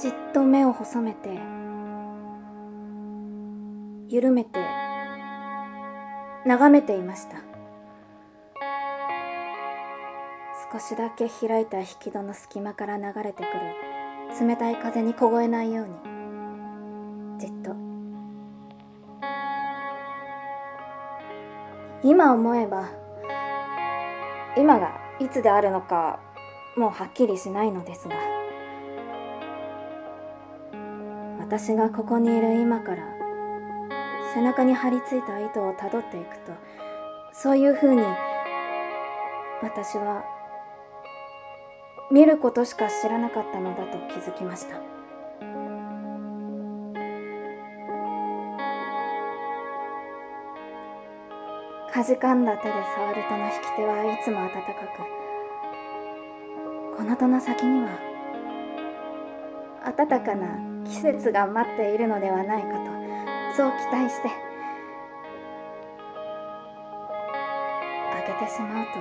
じっと目を細めて緩めて眺めていました。少しだけ開いた引き戸の隙間から流れてくる冷たい風に凍えないようにじっと。今思えば今がいつであるのかもうはっきりしないのですが私がここにいる今から背中に張り付いた糸をたどっていくとそういうふうに私は見ることしか知らなかったのだと気づきました。かじかんだ手で触るとの引き手はいつも温かくこの戸の先には暖かな季節が待っているのではないかとそう期待して開けてしまうと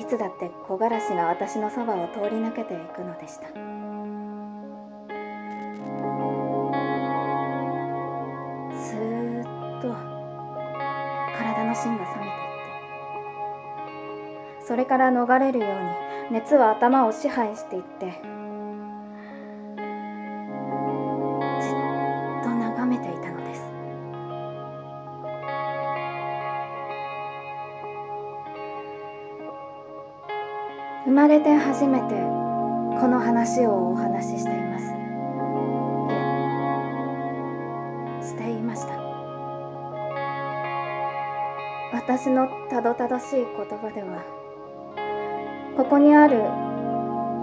いつだって木枯らしが私のそばを通り抜けていくのでした。スーッと体の芯が冷めていってそれから逃れるように熱は頭を支配していって生まれて初めてこの話をお話ししています。いえしていました。私のたどたどしい言葉ではここにある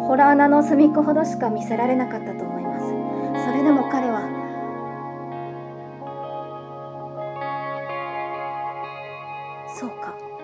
ホラー穴の隅っこほどしか見せられなかったと思います。それでも彼はそうか。